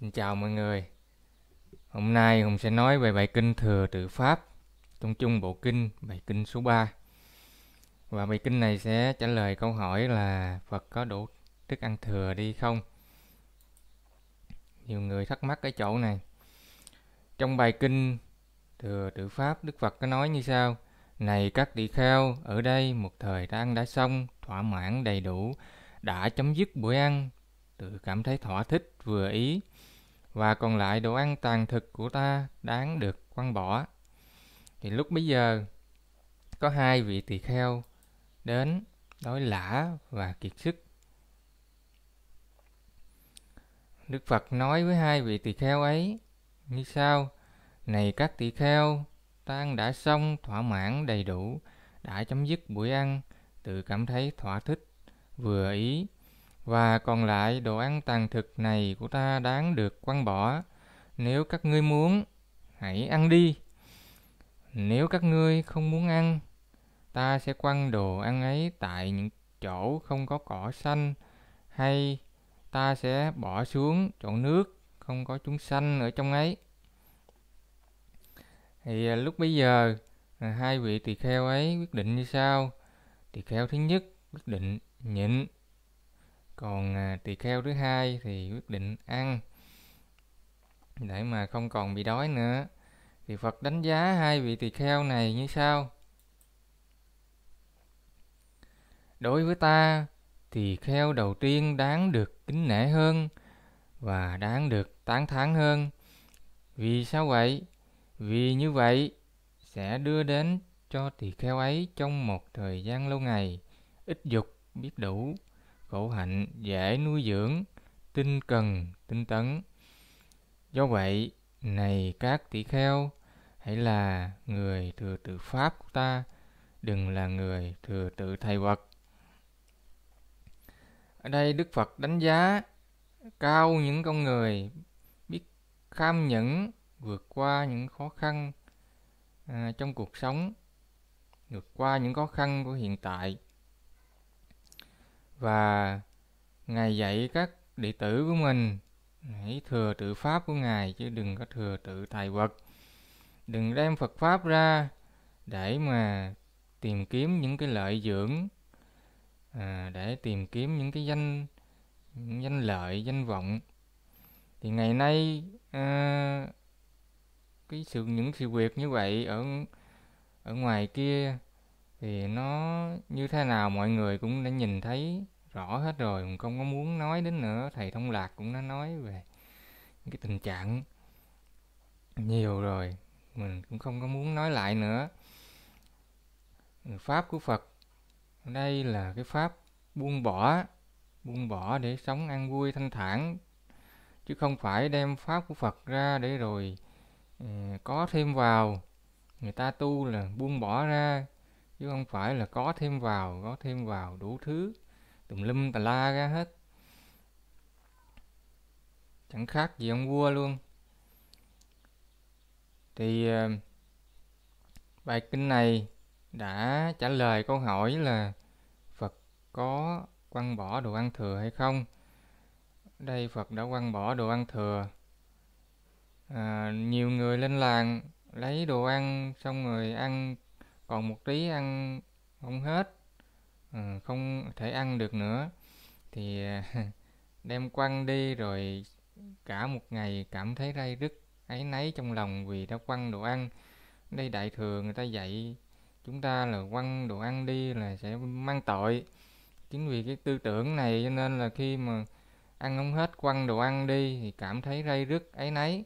Xin chào mọi người. Hôm nay Hùng sẽ nói về bài kinh Thừa Tự Pháp trong chung bộ kinh, bài kinh số 3. Và bài kinh này sẽ trả lời câu hỏi là Phật có đủ thức ăn thừa đi không? Nhiều người thắc mắc cái chỗ này. Trong bài kinh Thừa Tự Pháp, Đức Phật có nói như sau: Này các tỳ kheo, ở đây một thời ta ăn đã xong, thỏa mãn đầy đủ, đã chấm dứt bữa ăn, tự cảm thấy thỏa thích, vừa ý. Và còn lại đồ ăn tàn thực của ta đáng được quăng bỏ. Thì lúc bấy giờ, có hai vị tỳ kheo đến đói lã và kiệt sức. Đức phật nói với hai vị tỳ kheo ấy, như sau, này các tỳ kheo ta ăn đã xong thỏa mãn đầy đủ, đã chấm dứt buổi ăn, tự cảm thấy thỏa thích, vừa ý và còn lại đồ ăn tàn thực này của ta đáng được quăng bỏ. Nếu các ngươi muốn, hãy ăn đi. Nếu các ngươi không muốn ăn, ta sẽ quăng đồ ăn ấy tại những chỗ không có cỏ xanh hay ta sẽ bỏ xuống chỗ nước không có chúng xanh ở trong ấy. Thì à, lúc bây giờ à, hai vị tỳ kheo ấy quyết định như sau. Tỳ kheo thứ nhất quyết định nhịn còn à, tỳ kheo thứ hai thì quyết định ăn. Để mà không còn bị đói nữa. Thì Phật đánh giá hai vị tỳ kheo này như sau. Đối với ta tỳ kheo đầu tiên đáng được kính nể hơn và đáng được tán thán hơn. Vì sao vậy? Vì như vậy sẽ đưa đến cho tỳ kheo ấy trong một thời gian lâu ngày ít dục biết đủ khổ hạnh dễ nuôi dưỡng tinh cần tinh tấn. Do vậy này các tỷ kheo hãy là người thừa tự pháp của ta đừng là người thừa tự thầy vật ở đây đức phật đánh giá cao những con người biết kham nhẫn vượt qua những khó khăn à, trong cuộc sống vượt qua những khó khăn của hiện tại và ngài dạy các đệ tử của mình hãy thừa tự pháp của ngài chứ đừng có thừa tự tài vật. Đừng đem phật pháp ra để mà tìm kiếm những cái lợi dưỡng à, để tìm kiếm những cái danh những danh lợi danh vọng. Thì ngày nay à, cái sự những sự việc như vậy ở ở ngoài kia thì nó như thế nào mọi người cũng đã nhìn thấy rõ hết rồi, mình không có muốn nói đến nữa. Thầy thông lạc cũng đã nói về cái tình trạng nhiều rồi, mình cũng không có muốn nói lại nữa. Pháp của phật, đây là cái pháp buông bỏ buông bỏ để sống an vui thanh thản, chứ không phải đem pháp của phật ra để rồi ờ, có thêm vào. Người ta tu là buông bỏ ra chứ không phải là có thêm vào có thêm vào đủ thứ. Tùm lum tà la ra hết. Chẳng khác gì ông vua luôn. Thì ờ, bài kinh này đã trả lời câu hỏi là Phật có quăng bỏ đồ ăn thừa hay không? Đây Phật đã quăng bỏ đồ ăn thừa. À, nhiều người lên làng lấy đồ ăn xong rồi ăn còn một tí ăn không hết ờ, không thể ăn được nữa, thì à, đem quăng đi rồi cả một ngày cảm thấy ray rứt ấy nấy trong lòng vì đã quăng đồ ăn. Đây đại thừa người ta dạy chúng ta là quăng đồ ăn đi là sẽ mang tội. Chính vì cái tư tưởng này cho nên là khi mà ăn không hết quăng đồ ăn đi thì cảm thấy ray rứt ấy nấy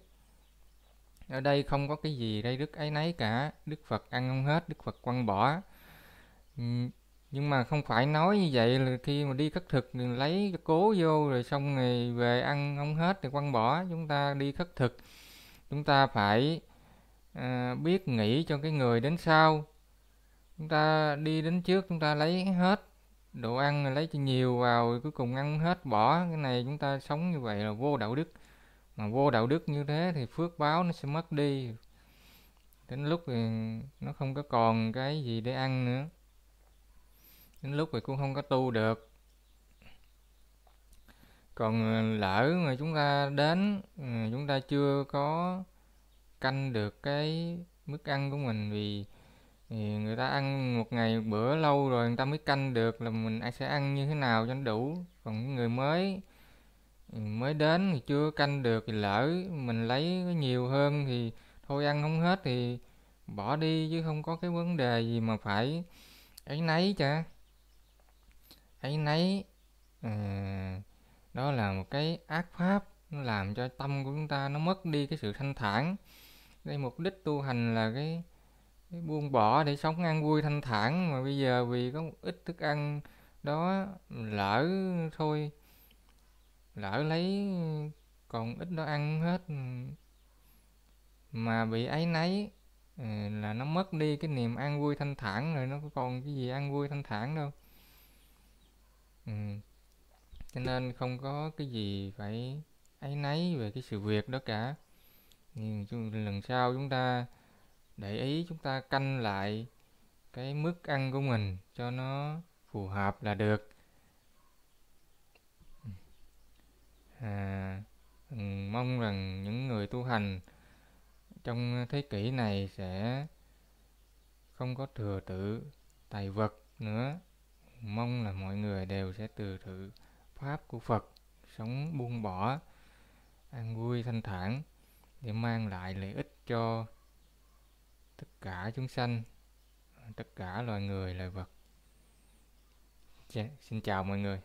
ở đây không có cái gì đây đức ấy nấy cả. Đức phật ăn không hết đức phật quăng bỏ. Ừ, nhưng mà không phải nói như vậy là khi mà đi khất thực thì lấy cố vô rồi xong rồi về ăn không hết thì quăng bỏ. Chúng ta đi khất thực chúng ta phải à, biết nghĩ cho cái người đến sau. Chúng ta đi đến trước chúng ta lấy hết đồ ăn lấy cho nhiều vào cuối cùng ăn hết bỏ. Cái này chúng ta sống như vậy là vô đạo đức mà vô đạo đức như thế thì phước báo nó sẽ mất đi. Đến lúc thì nó không có còn cái gì để ăn nữa. Đến lúc thì cũng không có tu được. Còn ờ, lỡ mà chúng ta đến ờ, chúng ta chưa có canh được cái mức ăn của mình vì, thì người ta ăn một ngày một bữa lâu rồi người ta mới canh được là mình sẽ ăn như thế nào cho nó đủ. Còn người mới mới đến thì chưa canh được thì lỡ mình lấy nhiều hơn thì thôi ăn không hết thì bỏ đi chứ không có cái vấn đề gì mà phải ấy nấy chả. Ấy nấy à, ờ, đó là một cái ác pháp nó làm cho tâm của chúng ta nó mất đi cái sự thanh thản. Đây mục đích tu hành là cái, cái buông bỏ để sống an vui thanh thản. Mà bây giờ vì có một ít thức ăn đó lỡ thôi lỡ lấy còn ít đó ăn hết ừ, mà bị ấy nấy ừ, là nó mất đi cái niềm an vui thanh thản rồi nó còn cái gì an vui thanh thản đâu ừ. cho nên không có cái gì phải ấy nấy về cái sự việc đó cả nhưng lần sau chúng ta để ý chúng ta canh lại cái mức ăn của mình cho nó phù hợp là được à, mong rằng những người tu hành trong thế kỷ này sẽ không có thừa tự tài vật nữa. Mong là mọi người đều sẽ từ thử pháp của phật sống buông bỏ an vui thanh thản để mang lại lợi ích cho tất cả chúng sanh tất cả loài người loài vật. Dạ, xin chào mọi người.